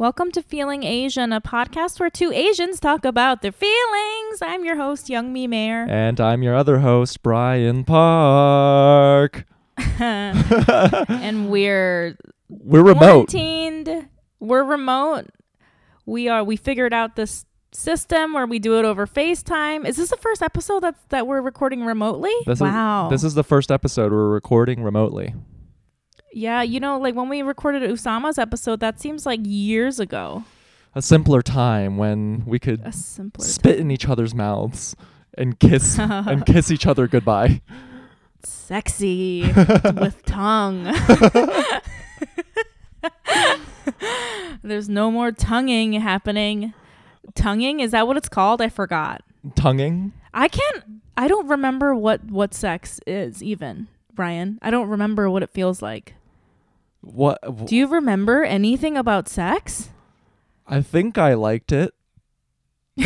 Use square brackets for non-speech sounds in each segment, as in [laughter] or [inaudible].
Welcome to Feeling Asian, a podcast where two Asians talk about their feelings. I'm your host, Youngmi Mayer. [laughs] And I'm your other host, Brian Park. [laughs] and we're We're remote. quarantined. We're remote. We are we figured out this system where we do it over FaceTime. Is this the first episode that that we're recording remotely? This wow. Is, this is the first episode we're recording remotely. Yeah, you know, like when we recorded Usama's episode, that seems like years ago. A simpler time when we could A simpler spit in each other's mouths and kiss [laughs] and kiss each other goodbye. sexy [laughs] with tongue. [laughs] There's no more tonguing happening. Tonguing is that what it's called? I forgot. Tonguing? I can't. I don't remember what what sex is even, Brian. I don't remember what it feels like. What Do you remember anything about sex? I think I liked it. [laughs]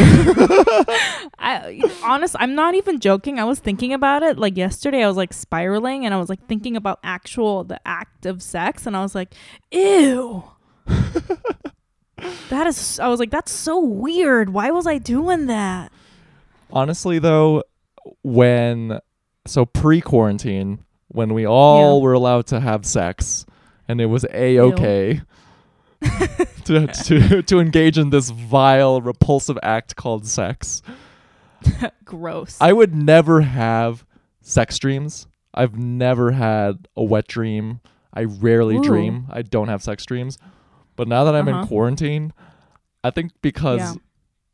I honest, I'm not even joking. I was thinking about it like yesterday. I was like spiraling, and I was like thinking about actual the act of sex, and I was like, ew. [laughs] that is. I was like, that's so weird. Why was I doing that? Honestly though, when so pre-quarantine, when we all Yeah. were allowed to have sex and it was a okay [laughs] to, to to engage in this vile repulsive act called sex. [laughs] Gross. I would never have sex dreams. I've never had a wet dream. I rarely Ooh. dream. I don't have sex dreams. But now that I'm Uh-huh. in quarantine, I think because Yeah.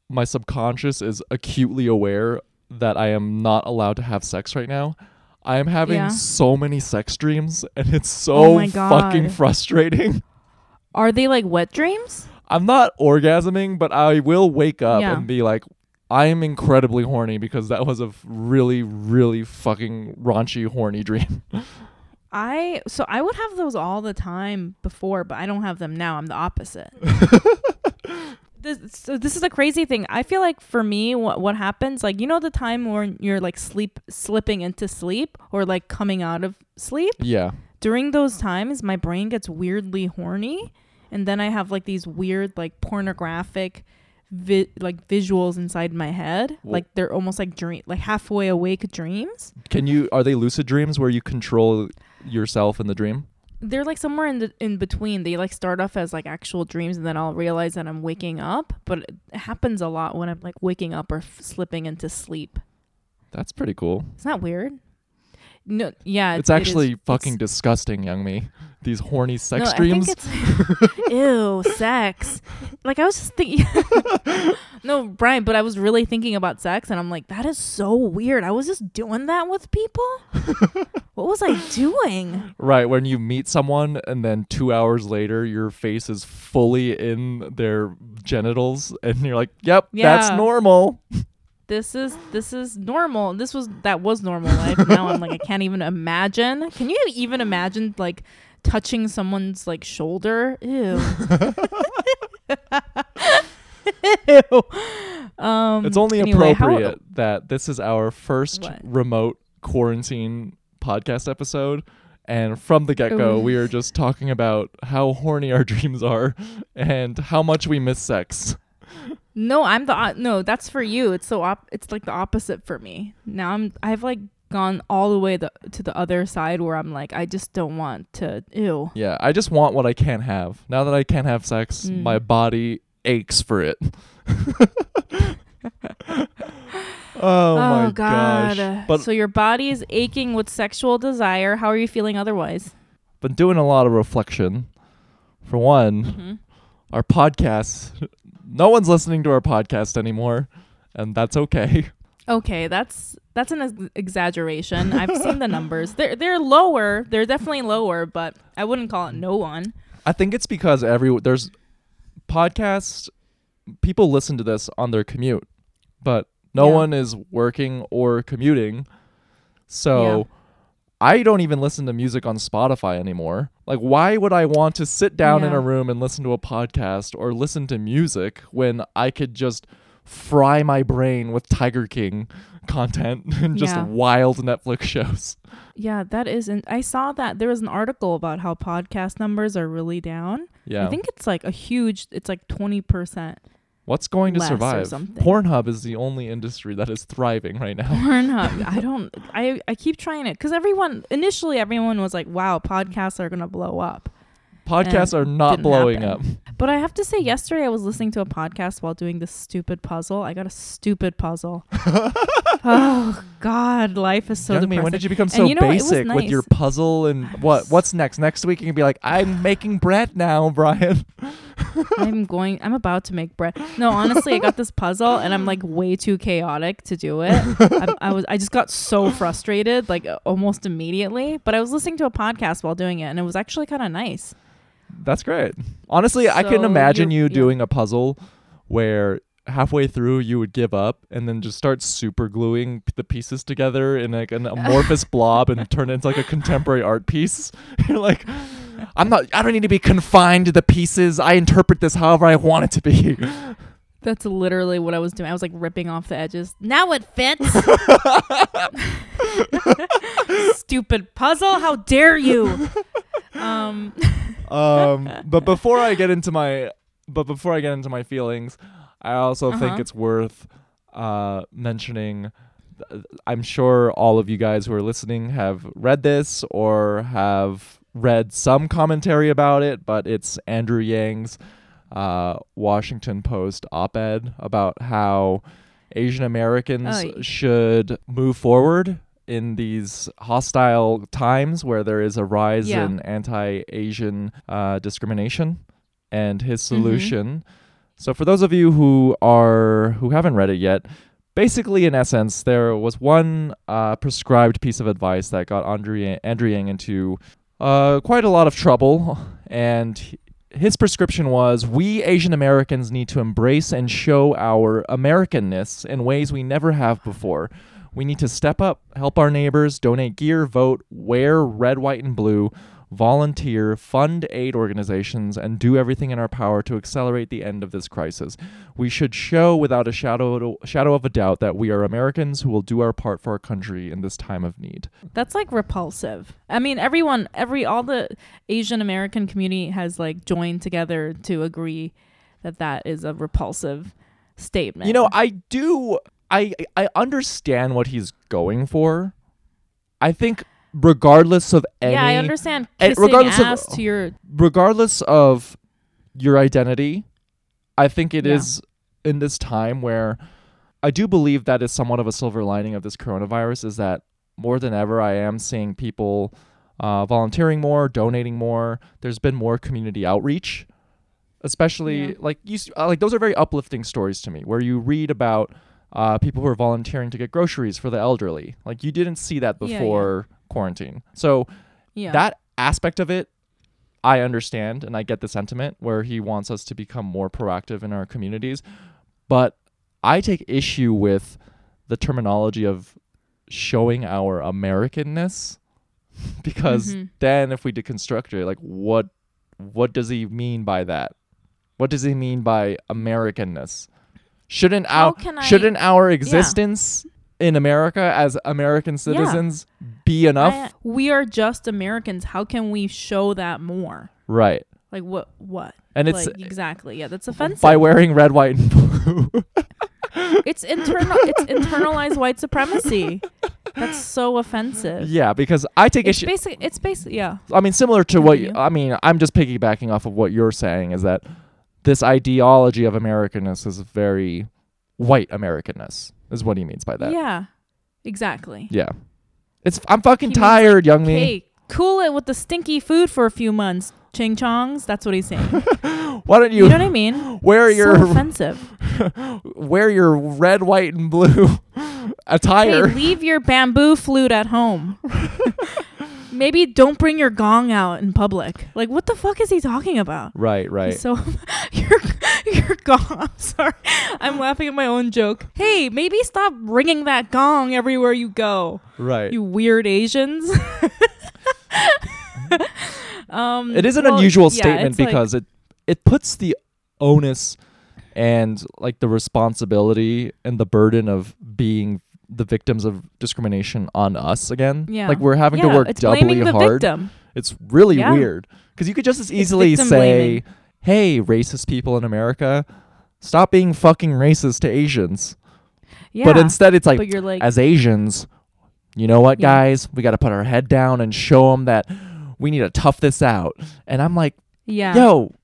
my subconscious is acutely aware that I am not allowed to have sex right now, I am having Yeah. so many sex dreams and it's Oh so my fucking frustrating. [laughs] Are they like wet dreams? I'm not orgasming, but I will wake up Yeah. and be like, I am incredibly horny because that was a really, really fucking raunchy, horny dream. [laughs] I so I would have those all the time before, but I don't have them now. I'm the opposite. [laughs] this, so this is a crazy thing. I feel like for me, what what happens, like you know, the time when you're like sleep slipping into sleep or like coming out of sleep. yeah. During those times, my brain gets weirdly horny, and then I have like these weird like pornographic. Vi- like visuals inside my head Wh- like they're almost like dream like halfway awake dreams Can you, are they lucid dreams where you control yourself in the dream? They're like somewhere in the in between. They like start off as like actual dreams, and then I'll realize that I'm waking up. But it happens a lot when I'm like waking up or f- slipping into sleep. That's pretty cool. Isn't that weird? No, yeah, It's it actually is- fucking it's- disgusting, Youngmi. These horny sex no, dreams. I think it's [laughs] ew sex. Like I was just thinking. [laughs] no, Brian, but I was really thinking about sex, and I'm like, that is so weird. I was just doing that with people. [laughs] what was I doing? Right, when you meet someone and then two hours later your face is fully in their genitals and you're like, Yep, that's normal. This is this is normal. This was that was normal life. Now I'm like I [laughs] can't even imagine. Can you even imagine like touching someone's like shoulder? Ew. [laughs] Ew. Um, It's only anyway, how- appropriate that this is our first What? remote quarantine podcast episode. And from the get go, we are just talking about how horny our dreams are and how much we miss sex. No, I'm the o- no. That's for you. It's so op- It's like the opposite for me. Now I'm I've like gone all the way the, to the other side where I'm like I just don't want to. Ew. Yeah, I just want what I can't have. Now that I can't have sex, Mm. my body aches for it. [laughs] oh, my gosh. But so your body is aching with sexual desire. How are you feeling otherwise? been doing a lot of reflection. For one, Mhm. Our podcasts. no one's listening to our podcast anymore, and that's okay. Okay, that's that's an ex- exaggeration. I've seen the numbers. They're they're lower. They're definitely lower, but I wouldn't call it no one. I think it's because every there's podcasts people listen to this on their commute, but no Yeah. one is working or commuting. So Yeah. I don't even listen to music on Spotify anymore. Like why would I want to sit down in a room and listen to a podcast or listen to music when I could just fry my brain with Tiger King content [laughs] and just Yeah. wild Netflix shows. Yeah, that is. And I saw that there was an article about how podcast numbers are really down. Yeah. I think it's like a huge. It's like twenty percent. What's going to less or survive? something. Pornhub is the only industry that is thriving right now. [laughs] Pornhub. I don't. I I keep trying it because everyone initially everyone was like, "Wow, podcasts are gonna blow up." Podcasts are not didn't blowing happen. But I have to say, yesterday I was listening to a podcast while doing this stupid puzzle. I got a stupid puzzle. [laughs] oh God, life is so Youngmi, depressing. when did you become so you know what? It was basic with your puzzle and what? What's next? Next week you can be like, I'm making bread now, Brian. [laughs] I'm going. I'm about to make bread. No, honestly, I got this puzzle and I'm like way too chaotic to do it. I'm, I was. I just got so frustrated, like almost immediately. But I was listening to a podcast while doing it, and it was actually kind of nice. That's great. Honestly, I can So imagine you yeah. doing a puzzle where halfway through you would give up and then just start super gluing the pieces together in like an amorphous blob and turn it into like a contemporary art piece. [laughs] You're like, I'm not. I don't need to be confined to the pieces. I interpret this however I want it to be. [laughs] That's literally what I was doing. I was like ripping off the edges. Now it fits. [laughs] Stupid puzzle! How dare you? Um. [laughs] um but before i get into my but before i get into my feelings i also think Uh-huh. it's worth uh mentioning i'm sure all of you guys who are listening have read this or have read some commentary about it but it's andrew yang's uh washington post op-ed about how asian americans Oh, y- should move forward in these hostile times where there is a rise Yeah. in anti-Asian uh, discrimination, and his Mm-hmm. solution. So, for those of you who are who haven't read it yet, basically, in essence, there was one uh, prescribed piece of advice that got Andrew Andrew Yang into uh, quite a lot of trouble, and his prescription was we Asian Americans need to embrace and show our Americanness in ways we never have before. We need to step up, help our neighbors, donate gear, vote, wear red, white, and blue, volunteer, fund aid organizations, and do everything in our power to accelerate the end of this crisis. We should show without a shadow, shadow of a doubt that we are Americans who will do our part for our country in this time of need. That's like repulsive. I mean, everyone, every all the Asian American community has like joined together to agree that that is a repulsive statement. You know, I do I I understand what he's going for. I think regardless of any yeah, I understand kissing regardless of- to your regardless of your identity, I think it is Yeah. in this time where I do believe that is somewhat of a silver lining of this coronavirus is that more than ever I am seeing people uh, volunteering more, donating more. There's been more community outreach, especially Yeah. like you uh, like those are very uplifting stories to me where you read about uh, people who are volunteering to get groceries for the elderly. Like you didn't see that Yeah, yeah. Quarantine. So yeah. that aspect of it i understand and i get the sentiment where he wants us to become more proactive in our communities but i take issue with the terminology of showing our americanness [laughs] because Mhm. then if we deconstruct it like what what does he mean by that what does he mean by americanness shouldn't How our I- shouldn't our existence in america as american citizens be enough I- we are just Americans. How can we show that more? right Like what? What? and it's like exactly. Yeah, that's offensive. by wearing red, white, and blue. [laughs] it's internal. it's internalized white supremacy. That's so offensive. yeah, because I take It's issue. basic. It's basically Yeah. I mean, similar to what you, Continue. I mean, I'm just piggybacking off of what you're saying is that this ideology of Americanness is very white Americanness. Is what he means by that. Yeah. Exactly. Yeah. It's I'm fucking He means, tired, Youngmi. Hey, cool it with the stinky food for a few months. Ching chongs. That's what he's saying. [laughs] Why don't You you, know what I mean? wear so your offensive. [laughs] wear your red, white, and blue [laughs] Hey, attire? leave your bamboo flute at home. Maybe don't bring your gong out in public. Like, what the fuck is he talking about? right, right. So [laughs] your your gong. [laughs] I'm sorry, I'm laughing at my own joke. Hey, maybe stop ringing that gong everywhere you go. right. You weird Asians. [laughs] um, It is an well, unusual yeah, statement it's like- because it it puts the onus and like the responsibility and the burden of being the victims of discrimination on us again. Yeah. Like we're having yeah, to work doubly hard. victim. It's really Yeah. weird because you could just as easily say, blaming. "Hey, racist people in America, stop being fucking racist to Asians." Yeah. But instead, it's like, like as Asians, you know what, Yeah. guys? We got to put our head down and show them that we need to tough this out. And I'm like, yeah. yo,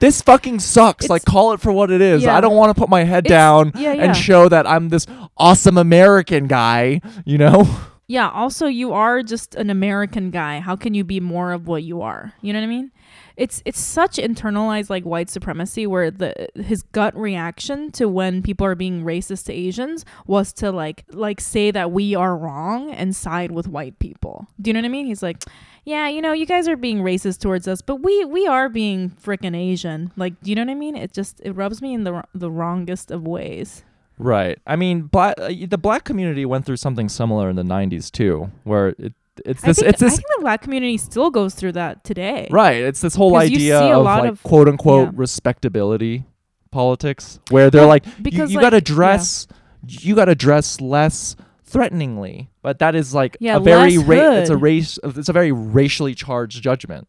this fucking sucks. It's- like, call it for what it is. Yeah. I don't want to put my head It's- down yeah, yeah. and show that I'm this awesome American guy, you know? [laughs] Yeah, also you are just an American guy. How can you be more of what you are? You know what I mean? It's it's such internalized like white supremacy where the his gut reaction to when people are being racist to Asians was to like like say that we are wrong and side with white people. Do you know what I mean? He's like, "Yeah, you know, you guys are being racist towards us, but we we are being freaking Asian." Like, do you know what I mean? It just it rubs me in the the wrongest of ways. Right. I mean, black, uh, the black community went through something similar in the 90s too, where it, it's I this think, it's I think the black community still goes through that today. right, it's this whole idea of like of- quote unquote yeah. respectability politics where they're Well, like you, because, you like, got to yeah. dress you got to dress less threateningly. But that is like Yeah, a very ra- it's a race it's a very racially charged judgment.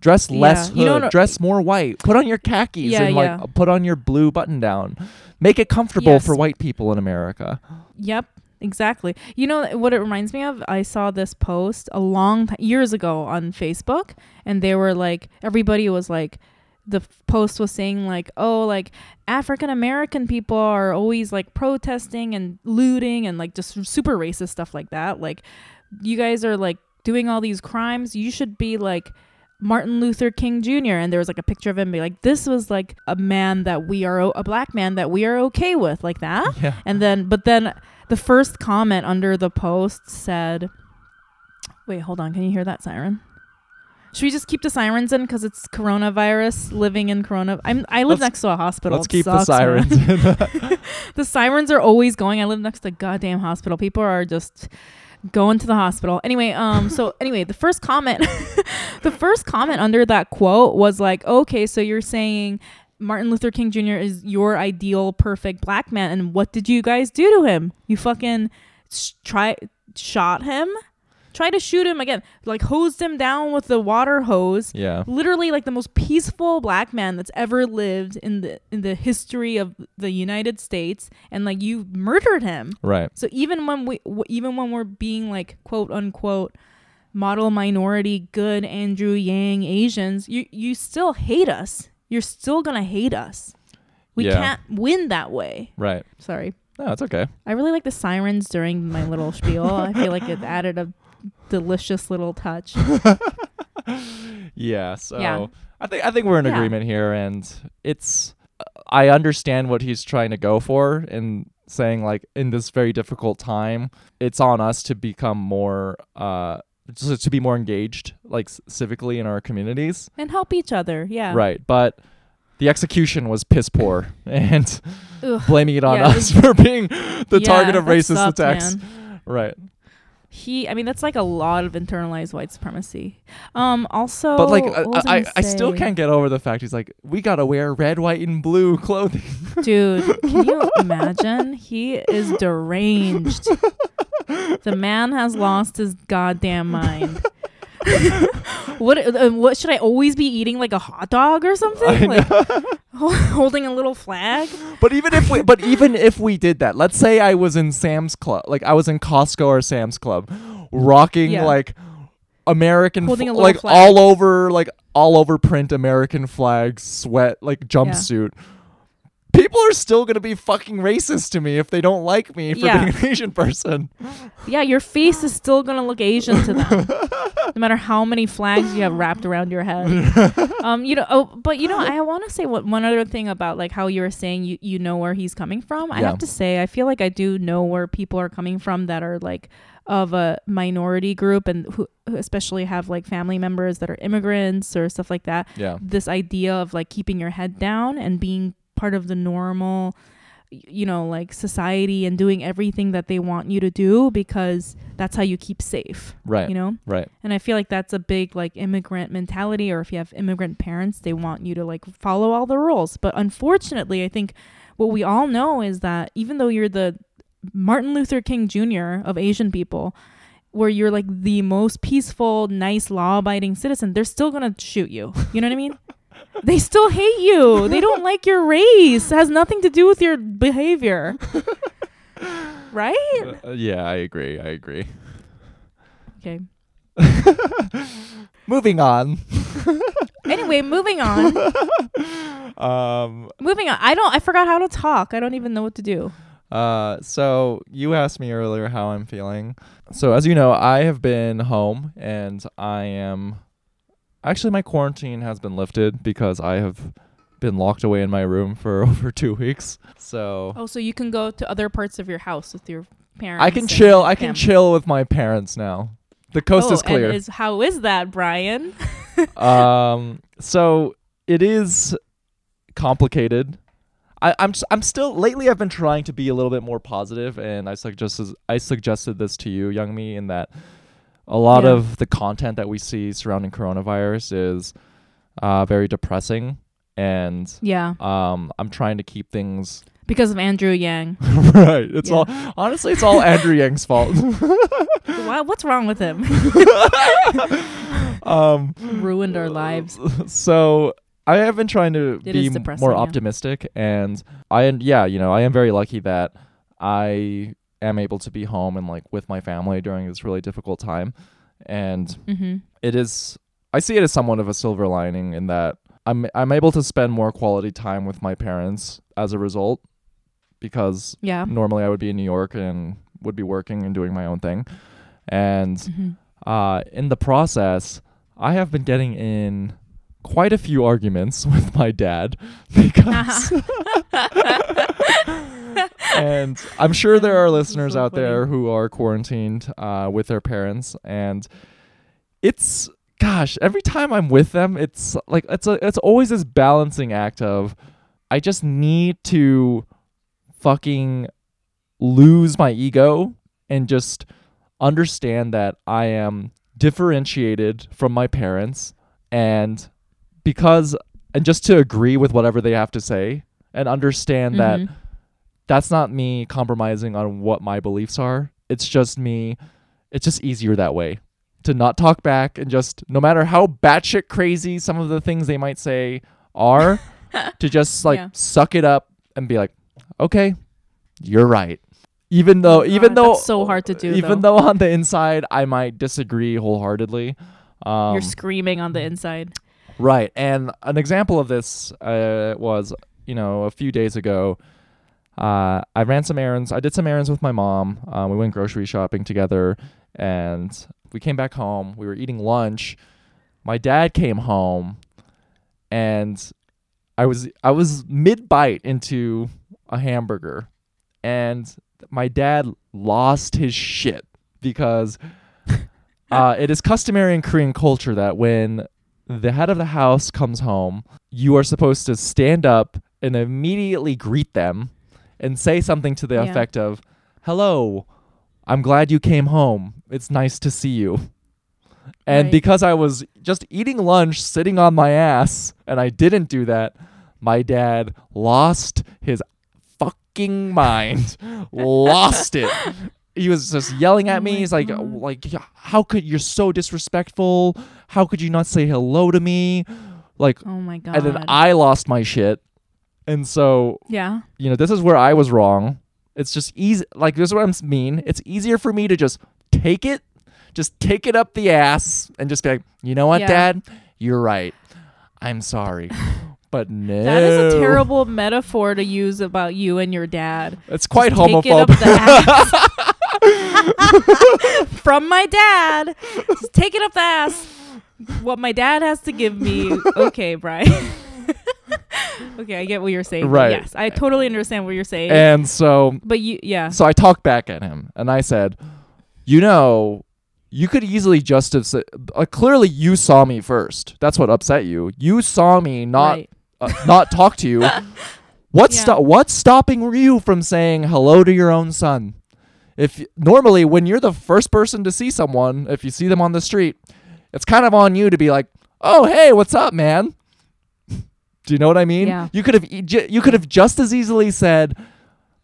Dress Yeah, less hood, you know dress more white. Put on your khakis Yeah, and like yeah. put on your blue button down. Make it comfortable Yes. for white people in America. Yep, exactly. You know what it reminds me of? I saw this post a long time, years ago on Facebook, and they were like, everybody was like, the post was saying like, oh, like African American people are always like protesting and looting and like just super racist stuff like that. Like, you guys are like doing all these crimes. You should be like. Martin Luther King Jr. and there was like a picture of him be like this was like a man that we are o- a black man that we are okay with like that Yeah. and then, but then the first comment under the post said, wait, hold on. Can you hear that siren? Should we just keep the sirens in because it's coronavirus living in corona? I'm I live Let's- next to a hospital. Let's It keep the sucks, man. sirens in. [laughs] the sirens are always going. I live next to a goddamn hospital. People are just going to the hospital. Anyway, um so [laughs] anyway, the first comment [laughs] the first comment under that quote was like, "Okay, so you're saying Martin Luther King Jr. is your ideal perfect black man and what did you guys do to him? You fucking sh- try shot him? Try to shoot him again. Like hosed him down with the water hose." yeah. literally like the most peaceful black man that's ever lived in the in the history of the United States and like you murdered him. Right. So even when we w- even when we're being like quote unquote model minority good Andrew Yang Asians, you you still hate us. You're still going to hate us. We Yeah. can't win that way. Right. Sorry. No, it's okay. I really like the sirens during my little spiel. I feel like it added a delicious little touch. [laughs] Yeah. So Yeah. I think I think we're in Yeah. agreement here, and it's I understand what he's trying to go for and saying like in this very difficult time, it's on us to become more uh just to be more engaged like civically in our communities. And help each other. Yeah. Right. But the execution was piss poor [laughs] and Ugh. blaming it on Yeah, it us [laughs] for being the Yeah, target of racist sucked, attacks. man. Right. He, I mean, that's like a lot of internalized white supremacy. Um, also, But like what I, I, I still can't get over the fact he's like, we gotta wear red, white, and blue [laughs] clothing. dude. Can you [laughs] imagine? He is deranged. [laughs] the man has lost his goddamn mind. What? Uh, what should I always be eating? Like a hot dog or something? Like [laughs] holding a little flag? But even if we, but even if we did that, let's say I was in Sam's Club, like I was in Costco or Sam's Club, rocking Yeah. like American, Holding fl- like flag. all over, like all over print American flag, sweat, like jumpsuit. People are still gonna be fucking racist to me if they don't like me for Yeah. being an Asian person. Yeah, your face is still gonna look Asian to them, [laughs] no matter how many flags you have wrapped around your head. [laughs] um, you know. Oh, but you know, I want to say what one other thing about like how you were saying you you know where he's coming from. I Yeah. have to say, I feel like I do know where people are coming from that are like of a minority group and who who especially have like family members that are immigrants or stuff like that Yeah. this idea of like keeping your head down and being part of the normal you know, like society and doing everything that they want you to do because that's how you keep safe, Right. you know? Right. And I feel like that's a big like immigrant mentality or if you have immigrant parents, they want you to like follow all the rules. But unfortunately, I think what we all know is that even though you're the Martin Luther King Jr. of Asian people, where you're like the most peaceful, nice, law-abiding citizen, they're still going to shoot you. You know what I mean? They still hate you. They don't like your race. It has nothing to do with your behavior. [laughs] right? Uh, yeah, I agree. I agree. Okay. [laughs] Moving on. Anyway, moving on. [laughs] um Moving on. I don't. I forgot how to talk. I don't even know what to do. Uh, so you asked me earlier how I'm feeling. So as you know, I have been home and I am actually my quarantine has been lifted because I have been locked away in my room for [laughs] over two weeks. So Oh, so you can go to other parts of your house with your parents. I can and chill. I can family. chill with my parents now. The coast oh, is clear. And is how is that, Brian? [laughs] um, so it is complicated. I, I'm s- I'm still lately. I've been trying to be a little bit more positive, and I suggested I suggested this to you, Youngmi, in that a lot Yeah. of the content that we see surrounding coronavirus is uh, very depressing, and Yeah, um, I'm trying to keep things because of Andrew Yang. [laughs] right. It's Yeah. all honestly, it's all Andrew [laughs] Yang's fault. What's wrong with him? [laughs] um, Ruined our lives. so I have been trying to It be is m- depressing, more yeah. optimistic, and I and yeah, you know, I am very lucky that I am able to be home and like with my family during this really difficult time, and Mm-hmm. it is I see it as somewhat of a silver lining in that I'm I'm able to spend more quality time with my parents as a result because Yeah. normally I would be in New York and would be working and doing my own thing, and hmm uh, in the process, I have been getting in quite a few arguments [laughs] with my dad [laughs] because, [laughs] [laughs] and I'm sure there are listeners so out there who are quarantined uh, with their parents, and it's gosh, every time I'm with them, it's like it's a it's always this balancing act of I just need to fucking lose my ego and just understand that I am differentiated from my parents and because and just to agree with whatever they have to say and understand that Mhm. That's not me compromising on what my beliefs are. It's just me it's just easier that way. To not talk back and just no matter how batshit crazy some of the things they might say are, [laughs] to just like Yeah. suck it up and be like, Okay, you're right. Even though Oh even God, though so hard to do, Even though. though on the inside I might disagree wholeheartedly. Um You're screaming on the inside. Right. And an example of this uh, was, you know, a few days ago, uh, I ran some errands. I did some errands with my mom. Um, we went grocery shopping together and we came back home. We were eating lunch. My dad came home and I was I was mid bite into a hamburger and my dad lost his shit because [laughs] uh, it is customary in Korean culture that when the head of the house comes home, you are supposed to stand up and immediately greet them and say something to the Yeah. effect of, Hello, I'm glad you came home. It's nice to see you. And Right. because I was just eating lunch, sitting on my ass, and I didn't do that, my dad lost his fucking mind. [laughs] lost it. He was just yelling at Oh me. He's like, God. like, how could you're so disrespectful? How could you not say hello to me? Like, Oh my god. and then I lost my shit. And so, yeah. you know, this is where I was wrong. It's just easy. Like, this is what I mean. It's easier for me to just take it, just take it up the ass, and just be like, you know what, Yeah. Dad, you're right. I'm sorry, [laughs] but no, That is a terrible metaphor to use about you and your dad. It's quite Just take it homophobic. up the ass. [laughs] From my dad. Just take it up the ass. What my dad has to give me. [laughs] Okay, Brian. Okay, I get what you're saying. Right. Yes, I totally understand what you're saying. and so, but you, yeah. so I talked back at him, and I said, you know. You could easily just have said, uh, clearly you saw me first. That's what upset you. You saw me not right. uh, not talk to you. [laughs] What's Yeah. sto- what's stopping you from saying hello to your own son? If normally when you're the first person to see someone, if you see them on the street, it's kind of on you to be like, "Oh, hey, what's up, man?" Do you know what I mean? Yeah. You could have e- ju- you could have just as easily said,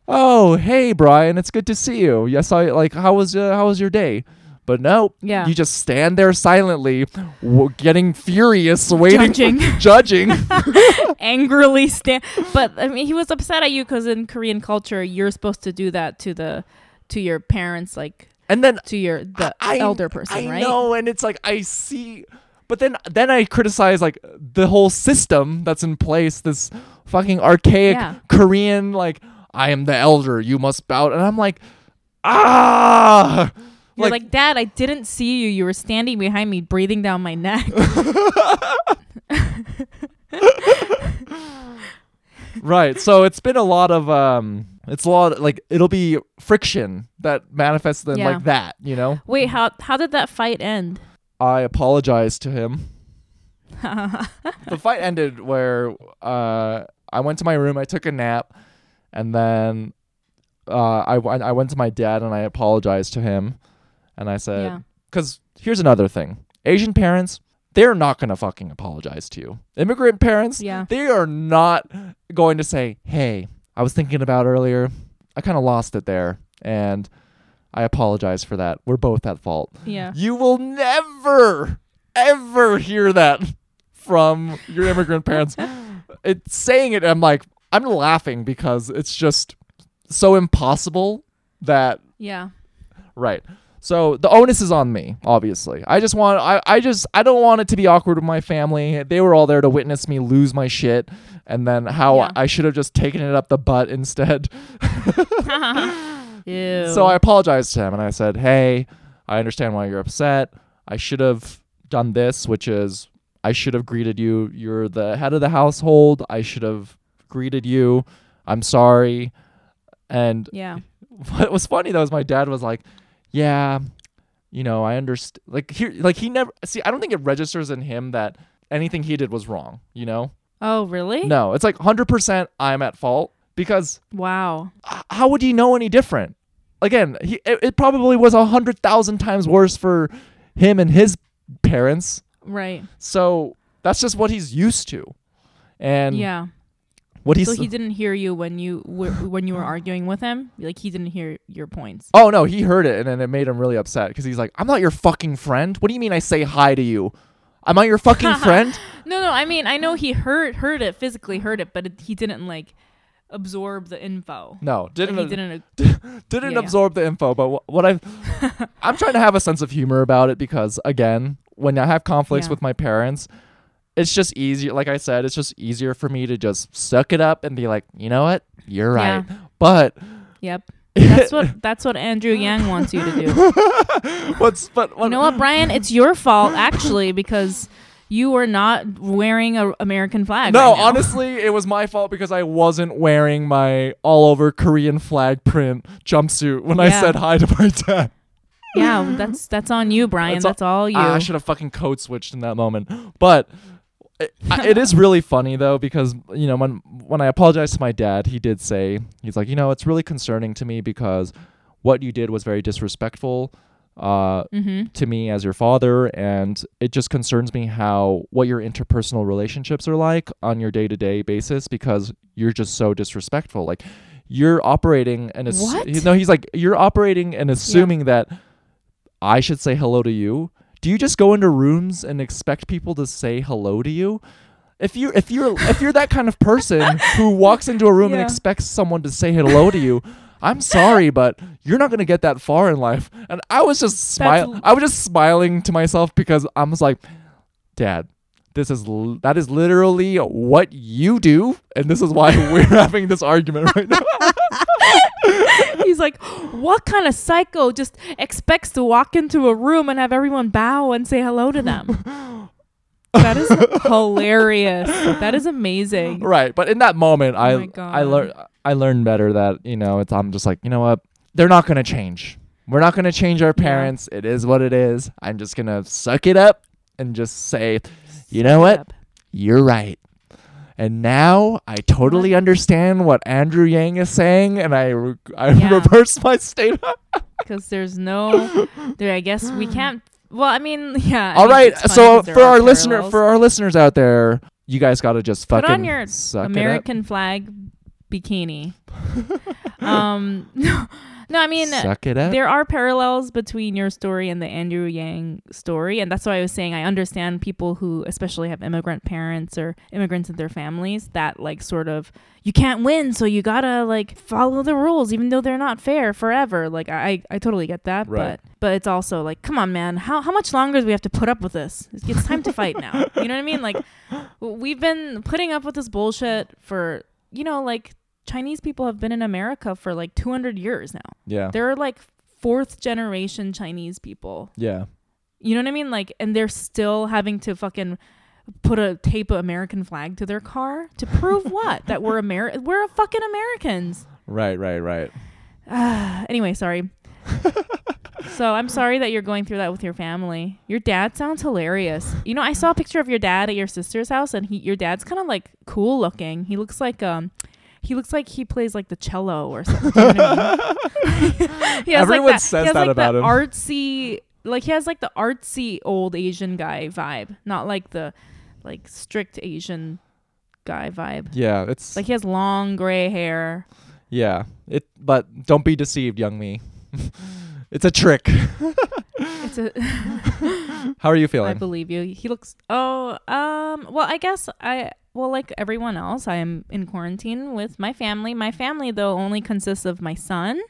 "Oh, hey, Brian, it's good to see you. Yes, I like how was uh, how was your day?" But no, Yeah. you just stand there silently, w- getting furious, waiting, Judging. [laughs] judging. [laughs] angrily stand. But I mean, he was upset at you because in Korean culture, you're supposed to do that to the to your parents, like and then to your the I- elder person, I right? know, and it's like I see, but then then I criticize like the whole system that's in place. This fucking archaic Yeah. Korean like I am the elder, you must bow, and I'm like, ah, You're like, Dad, I didn't see you. You were standing behind me, breathing down my neck. [laughs] right. So it's been a lot of um, it's a lot like it'll be friction that manifests in Yeah. like that, you know. Wait, how how did that fight end? I apologized to him. [laughs] the fight ended where uh, I went to my room, I took a nap, and then uh, I, went- to my dad and I apologized to him. And I said, because here's another thing Asian parents, they're not going to fucking apologize to you. Immigrant parents, Yeah. they are not going to say, hey, I was thinking about earlier, I kind of lost it there. And I apologize for that. We're both at fault. Yeah. You will never, ever hear that from your immigrant parents. [laughs] It's saying it, I'm like, I'm laughing because it's just so impossible that, Yeah. right. So the onus is on me, obviously. I just want, I, I just, I don't want it to be awkward with my family. They were all there to witness me lose my shit, and then how Yeah. I should have just taken it up the butt instead. [laughs] [laughs] Ew. So I apologized to him and I said, "Hey, I understand why you're upset. I should have done this, which is I should have greeted you. You're the head of the household. I should have greeted you. I'm sorry." And yeah. [laughs] what was funny though is my dad was like, "Yeah, you know, I understand. Like here, like he never see. I don't think it registers in him that anything he did was wrong. You know? Oh, really? No, it's like hundred percent I'm at fault because Wow. how would he know any different? Again, he it, it probably was a hundred thousand times worse for him and his parents. Right. So that's just what he's used to, and yeah. what he's. So he didn't hear you when you were when you were arguing with him. Like he didn't hear your points. oh no, he heard it and then it made him really upset because he's like, "I'm not your fucking friend. What do you mean I say hi to you? Am I your fucking [laughs] friend?" No, no. I mean, I know he heard heard it physically, heard it, but it, he didn't like absorb the info. No, Like, didn't he didn't. [laughs] didn't Yeah, yeah. absorb the info. But wh- what I [laughs] I'm trying to have a sense of humor about it because again, when I have conflicts Yeah. with my parents, it's just easier. Like I said, it's just easier for me to just suck it up and be like, you know what, you're right. Yeah. But Yep. [laughs] That's what that's what Andrew Yang wants you to do. what's but what, You know what, Brian? It's your fault actually because you were not wearing an American flag. No, right honestly, it was my fault because I wasn't wearing my all over Korean flag print jumpsuit when I said hi to my dad. Yeah, that's that's on you, Brian. That's That's, all- all you. I should have fucking code switched in that moment. But it, it is really funny though because you know when when I apologized to my dad, he did say he's like, you know, it's really concerning to me because what you did was very disrespectful uh, mm-hmm. to me as your father, and it just concerns me how what your interpersonal relationships are like on your day to day basis because you're just so disrespectful. Like you're operating and ass- What? he- no, he's like you're operating and assuming that I should say hello to you. Do you just go into rooms and expect people to say hello to you? If you if you're if you're that kind of person [laughs] who walks into a room and expects someone to say hello to you, I'm sorry, but you're not gonna get that far in life. And I was just smiling. I was just smiling to myself because I was like, Dad, this is l- that is literally what you do, and this is why [laughs] we're having this argument right now. [laughs] He's like, what kind of psycho just expects to walk into a room and have everyone bow and say hello to them? [laughs] that is hilarious. That is amazing. right, but in that moment, oh I Oh my I learned I learned better that you know it's I'm just like you know what they're not gonna change. We're not gonna change our parents. It is what it is. I'm just gonna suck it up and just say, you know what, you're right. And now I totally understand what Andrew Yang is saying, and I re- I Yeah. reverse my statement. because [laughs] there's no [laughs] there. I guess we can't. Well, I mean, [laughs] yeah. All right, so for our listener, parallels. for our listeners out there, you guys got to just fucking Put fucking on your American flag bikini. [laughs] um, no, no, I mean. Suck it up. There are parallels between your story and the Andrew Yang story, and that's why I was saying I understand people who, especially have immigrant parents or immigrants in their families, that like sort of you can't win, so you gotta like follow the rules, even though they're not fair forever. Like I, I totally get that, Right. but but it's also like, come on, man, how how much longer do we have to put up with this? It's, it's time to fight now. You know what I mean? Like we've been putting up with this bullshit for you know like Chinese people have been in America for like 200 years now. yeah, They're like fourth generation Chinese people. yeah, You know what I mean? Like, and they're still having to fucking put a tape of American flag to their car to prove [laughs] what? That we're Ameri- we're fucking Americans. right, right, right. Ah, [sighs] anyway, sorry. [laughs] so I'm sorry that you're going through that with your family. Your dad sounds hilarious. You know, I saw a picture of your dad at your sister's house, and he, your dad's kind of like cool looking. He looks like um, he looks like he plays like the cello or something. Do you know what I mean? [laughs] he has Everyone like that, says that like about him. Artsy, like he has like the artsy old Asian guy vibe, not like the like strict Asian guy vibe. Yeah, it's Like he has long gray hair. yeah. It, but don't be deceived, Youngmi. [laughs] it's a trick. [laughs] It's a. How are you feeling? I believe you. He looks. Oh, um. Well, I guess I. Well, like everyone else, I am in quarantine with my family. My family, though, only consists of my son,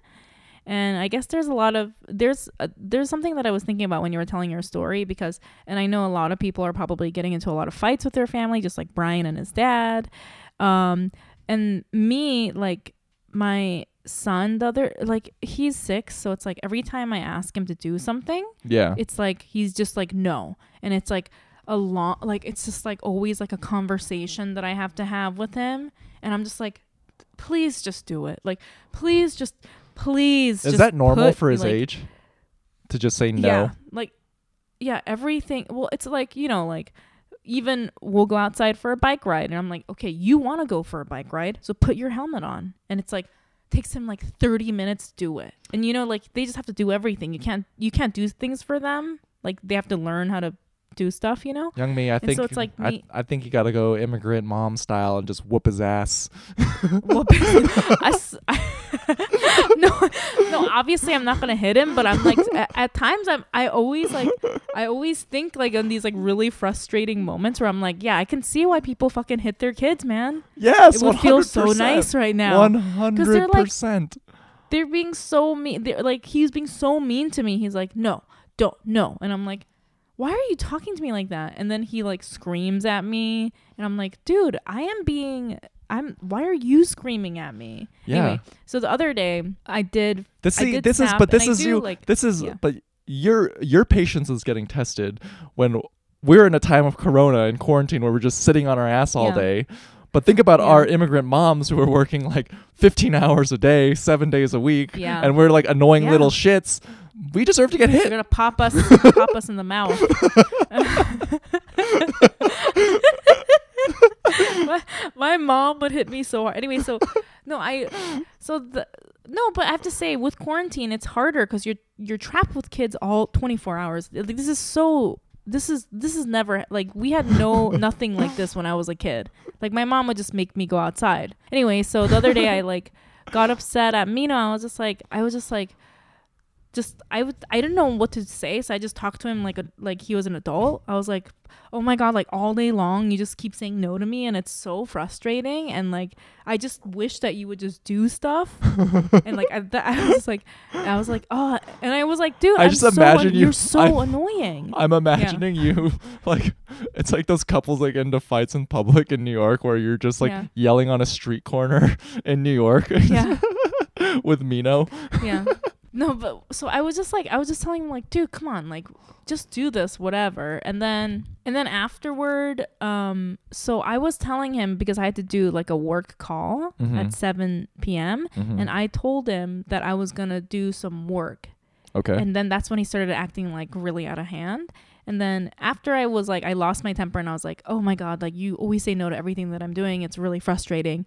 and I guess there's a lot of there's uh there's something that I was thinking about when you were telling your story because, and I know a lot of people are probably getting into a lot of fights with their family, just like Brian and his dad, um, and me, like my son, the other, like he's six, so it's like every time I ask him to do something yeah, it's like he's just like no. And it's like a long like it's just like always like a conversation that i have to have with him. And i'm just like please just do it. Like please just please is just that normal put, for his like- age? To just say no. yeah like yeah everything well it's like you know like even we'll go outside for a bike ride and i'm like okay you want to go for a bike ride so put your helmet on. And it's like takes him like 30 minutes to do it. And you know like they just have to do everything. You can't you can't do things for them. Like they have to learn how to do stuff you know Youngmi, I And think so it's like I, me- I think you gotta go immigrant mom style and just whoop his ass. Well, [laughs] I s- I- [laughs] no, no. Obviously, I'm not gonna hit him, but I'm like [laughs] at, at times I'm I always like I always think like in these like really frustrating moments where I'm like, yeah, I can see why people fucking hit their kids, man. Yes, It would feel so nice right now. One they're hundred like- percent. They're being so mean. They're like he's being so mean to me. He's like, no, don't, no, and I'm like. Why are you talking to me like that? And then he like screams at me, and I'm like, dude, I am being, I'm. Why are you screaming at me? Yeah. Anyway, so the other day I did This I did this is but this is do, you. like- this is yeah. but your your patience is getting tested when we're in a time of corona and quarantine where we're just sitting on our ass all Yeah. day. But think about Yeah. our immigrant moms who are working like 15 hours a day, 7 days a week Yeah. and we're like annoying little shits. We deserve to get hit. They're gonna pop us, [laughs] pop us in the mouth. [laughs] my, my mom would hit me so hard. Anyway, so no, I, so the no, but I have to say with quarantine it's harder because you're you're trapped with kids all 24 hours. Like this is so. This is this is never like we had no [laughs] nothing like this when I was a kid. Like my mom would just make me go outside. Anyway, so the other day I like got upset at Mino. I was just like I was just like just I would I didn't know what to say, so I just talked to him like a like he was an adult. I was like, "Oh my god, like all day long you just keep saying no to me and it's so frustrating and like I just wish that you would just do stuff." [laughs] and like I, th- I was like I was like, "Oh," and I was like, "Dude, I I'm just so imagine an- you- you're so I'm- annoying." I'm imagining you [laughs] like it's like those couples like into fights in public in New York where you're just like Yeah. yelling on a street corner [laughs] in New York yeah. with Mino. yeah. No, but so I was just like I was just telling him like, dude, come on, like just do this, whatever. And then and then afterward, um, so I was telling him because I had to do like a work call Mhm. at seven PM Mhm. and I told him that I was gonna do some work. okay. And then that's when he started acting like really out of hand. And then after I was like, I lost my temper and I was like, oh my God, like you always say no to everything that I'm doing. It's really frustrating.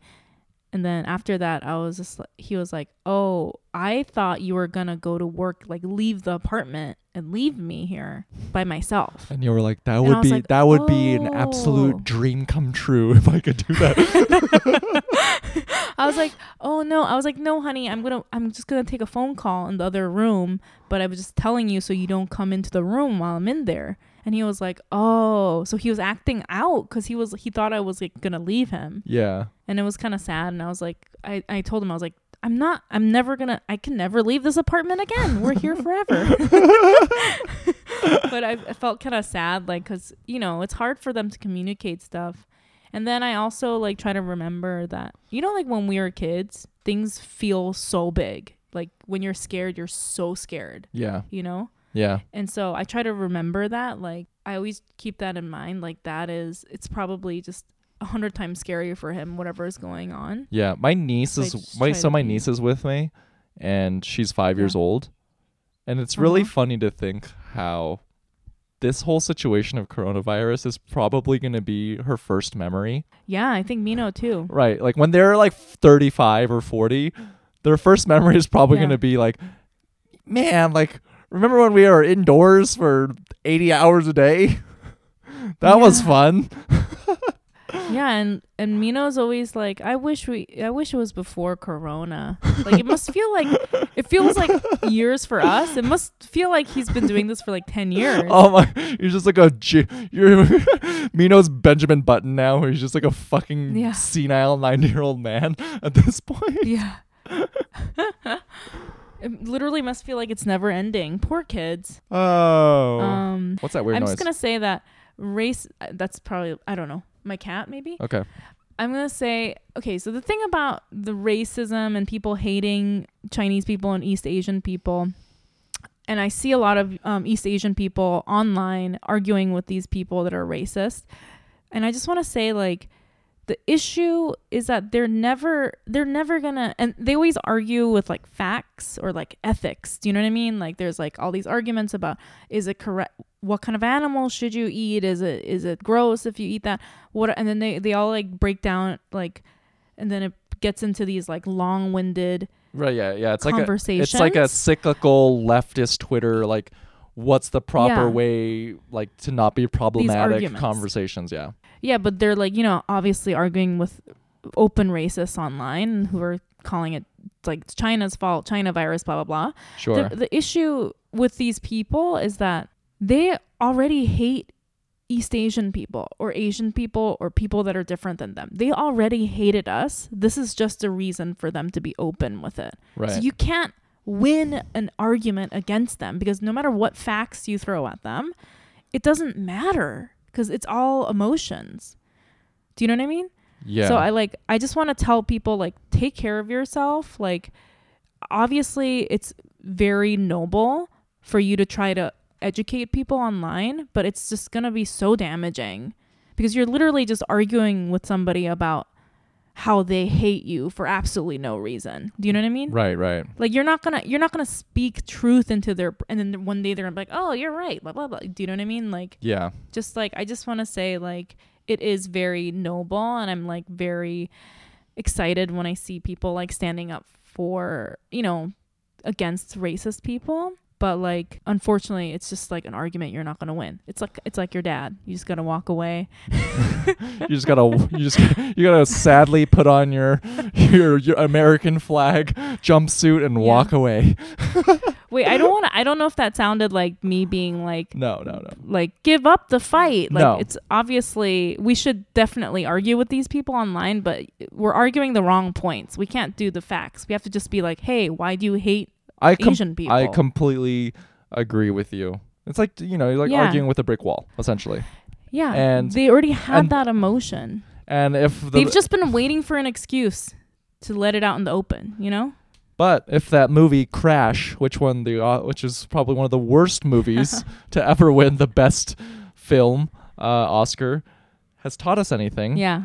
And then after that, I was just he was like, oh, I thought you were going to go to work, like leave the apartment and leave me here by myself. And you were like, that would be like, that would be an "Oh." absolute dream come true [laughs] if I could do that. [laughs] [laughs] I was like, "Oh no!" I was like, "No, honey, I'm gonna, I'm just gonna take a phone call in the other room, but I was just telling you so you don't come into the room while I'm in there." And he was like, "Oh," so he was acting out because he was, he thought I was like gonna leave him, yeah. and it was kind of sad. And I was like, I, I told him I was like, "I'm not, I'm never gonna, I can never leave this apartment again. We're here forever." [laughs] [laughs] but I, I felt kind of sad, like, cause you know it's hard for them to communicate stuff. And then I also like try to remember that you know, like when we were kids, things feel so big. Like when you're scared, you're so scared. Yeah. You know. Yeah. And so I try to remember that. Like I always keep that in mind. Like that is, it's probably just a hundred times scarier for him, whatever is going on. Yeah. My niece is my so my be- niece is with me and she's five Yeah. years old. And it's really Uh-huh. funny to think how this whole situation of coronavirus is probably going to be her first memory. Yeah, I think Mino too. Right. Like when they're like 35 or 40, their first [laughs] memory is probably Yeah. going to be like, man, like, remember when we were indoors for 80 hours a day? [laughs] that was fun. [laughs] Yeah, and and Mino's always like, I wish we, I wish it was before Corona. Like it must feel like, it feels like years for us. It must feel like he's been doing this for like ten years. Oh my, you're just like a, you're [laughs] Mino's Benjamin Button now. He's just like a fucking Yeah. senile 90 year old man at this point. Yeah. [laughs] it literally must feel like it's never ending. Poor kids. Oh. Um, What's that weird I'm noise? just gonna say that race. uh, That's probably I don't know. My cat maybe. okay. I'm gonna say okay. So the thing about the racism and people hating Chinese people and East Asian people, and I see a lot of um, East Asian people online arguing with these people that are racist, and I just want to say like the issue is that they're never they're never gonna and they always argue with like facts or like ethics do you know what i mean like there's like all these arguments about is it correct what kind of animal should you eat is it is it gross if you eat that what and then they they all like break down like and then it gets into these like long-winded Right. Yeah. Yeah. It's like a, conversations it's like a cyclical leftist Twitter, like, what's the proper Yeah. way, like, to not be problematic conversations. Yeah. Yeah, but they're like, you know, obviously arguing with open racists online who are calling it like China's fault, China virus, blah blah blah. Sure. The, the issue with these people is that they already hate East Asian people or Asian people or people that are different than them. They already hated us. This is just a reason for them to be open with it. right. So you can't win an argument against them because no matter what facts you throw at them, it doesn't matter because it's all emotions. Do you know what I mean? yeah. So I like I just want to tell people like take care of yourself. Like obviously it's very noble for you to try to educate people online, but it's just going to be so damaging because you're literally just arguing with somebody about how they hate you for absolutely no reason. Do you know what I mean? right. Right. Like you're not gonna you're not gonna speak truth into their and then one day they're gonna be like, oh, you're right, blah blah blah. Do you know what I mean? Like Yeah. just like I just want to say like it is very noble and I'm like very excited when I see people like standing up for, you know, against racist people. But like unfortunately it's just like an argument you're not gonna win. It's like it's like your dad. You just gotta walk away. [laughs] you just gotta you just you gotta sadly put on your your, your American flag jumpsuit and Yeah. walk away. [laughs] Wait, I don't wanna I don't know if that sounded like me being like No, no, no. like give up the fight. Like No. it's obviously we should definitely argue with these people online, but we're arguing the wrong points. We can't do the facts. We have to just be like, "Hey, why do you hate I com- Asian people?" I completely agree with you. It's like you know, you're like Yeah. arguing with a brick wall, essentially. yeah, and- they already had and- that emotion. And if the They've just been waiting for an excuse to let it out in the open, you know? but if that movie Crash, which won the uh, which is probably one of the worst movies [laughs] to ever win the best film uh, Oscar, has taught us anything, Yeah.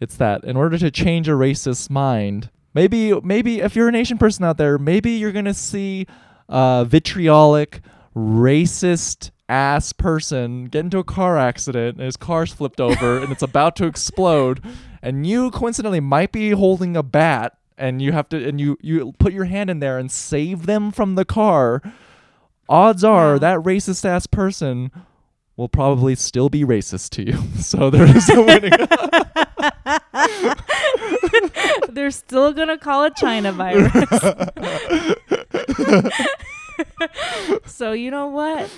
it's that in order to change a racist mind, maybe maybe if you're an Asian person out there, maybe you're gonna see a vitriolic, racist ass person get into a car accident and his car's flipped over and it's about to explode and you coincidentally might be holding a bat and you have to and you you put your hand in there and save them from the car odds are Yeah. that racist ass person will probably still be racist to you [laughs] so there is a winning [laughs] [laughs] [laughs] They're still gonna call it China virus. [laughs] so you know what?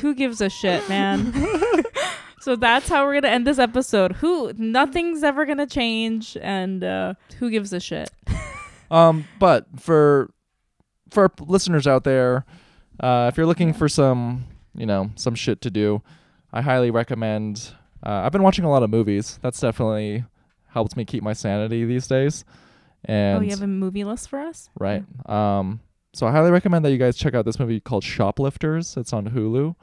Who gives a shit, man? [laughs] so that's how we're gonna end this episode. Who? Nothing's ever gonna change, and uh, who gives a shit? Um, but for for listeners out there, uh, if you're looking for some, you know, some shit to do, I highly recommend. Uh, I've been watching a lot of movies. That's definitely helped me keep my sanity these days. And oh, you have a movie list for us? right. Um, so I highly recommend that you guys check out this movie called Shoplifters. It's on Hulu.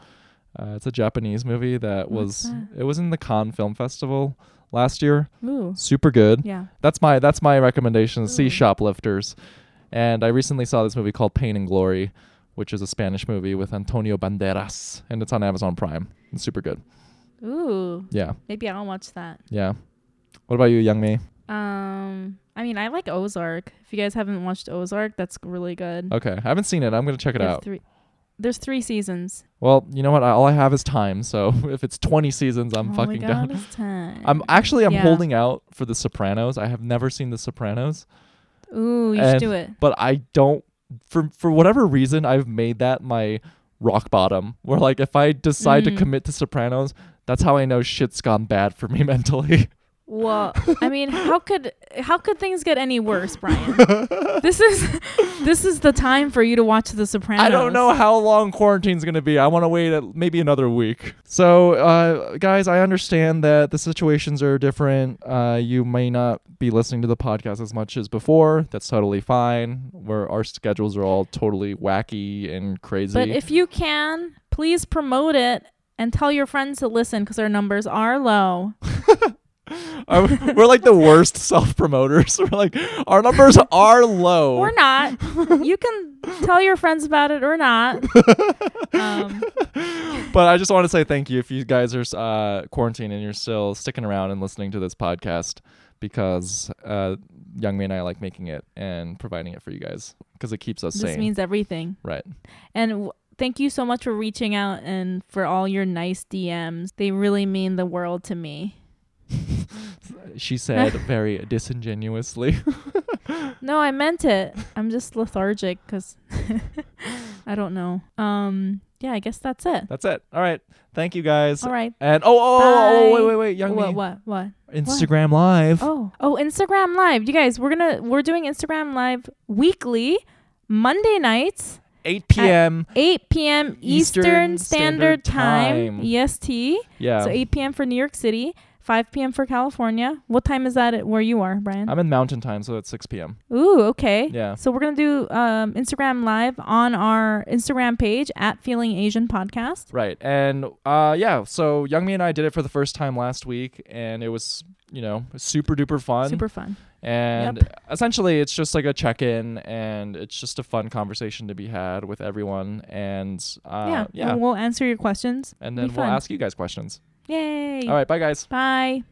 Uh, it's a Japanese movie that What's was that? it was in the Cannes Film Festival last year. Ooh, Super good yeah. that's my that's my recommendation. See Shoplifters, and I recently saw this movie called Pain and Glory, which is a Spanish movie with Antonio Banderas, and it's on Amazon Prime. It's super good. Ooh, Yeah, maybe I'll watch that. yeah. What about you, Youngmi? Um, I mean, I like Ozark. If you guys haven't watched Ozark, that's really good. Okay, I haven't seen it. I'm gonna check it have out. Three, there's three seasons. Well, you know what? I, all I have is time. So [laughs] if it's 20 seasons, I'm All fucking we got down. is time. I'm actually I'm Yeah. holding out for The Sopranos. I have never seen The Sopranos, Ooh, you and- should do it. but I don't for for whatever reason I've made that my rock bottom. Where like if I decide to Mm. commit to Sopranos, that's how I know shit's gone bad for me [laughs] mentally. Well, I mean, how could how could things get any worse, Brian? [laughs] this is this is the time for you to watch The Sopranos. I don't know how long quarantine's gonna be. I want to wait at maybe another week. So, uh, guys, I understand that the situations are different. Uh, you may not be listening to the podcast as much as before. That's totally fine. Where our schedules are all totally wacky and crazy. But if you can, please promote it and tell your friends to listen because our numbers are low. [laughs] [laughs] Uh, we're like the worst self promoters. [laughs] We're like our numbers are low. Or not. you can tell your friends about it or not. [laughs] Um, but I just want to say thank you if you guys are uh, quarantined and you're still sticking around and listening to this podcast because uh, Youngmi and I like making it and providing it for you guys because it keeps us this sane. means everything. right. And w- thank you so much for reaching out and for all your nice DMs. They really mean the world to me. [laughs] She said [laughs] very disingenuously. [laughs] No, I meant it. I'm just lethargic because I don't know. Um, yeah, I guess that's it. That's it. All right. Thank you guys. All right. And oh, oh, oh, oh, wait, wait, wait, Young What? Me. What? What? Instagram Live. Oh, oh, Instagram Live. You guys, we're gonna we're doing Instagram Live weekly, Monday nights, 8 p.m. 8 p.m. Eastern Eastern, Standard Standard, Time, Time. EST. Yeah. So 8 p.m. for New York City, 5 p.m. for California. What time is that at where you are, Brian? I'm in Mountain Time, so it's 6 p.m. Ooh, okay. Yeah. So we're gonna do um, Instagram Live on our Instagram page at Feeling Asian Podcast. Right. And uh yeah, so Youngmi and I did it for the first time last week and it was, you know, super duper fun. Super fun. and essentially it's just like a check-in and it's just a fun conversation to be had with everyone and uh yeah. yeah. And we'll answer your questions. And then we'll ask you guys questions. Yay. All right, bye guys. Bye.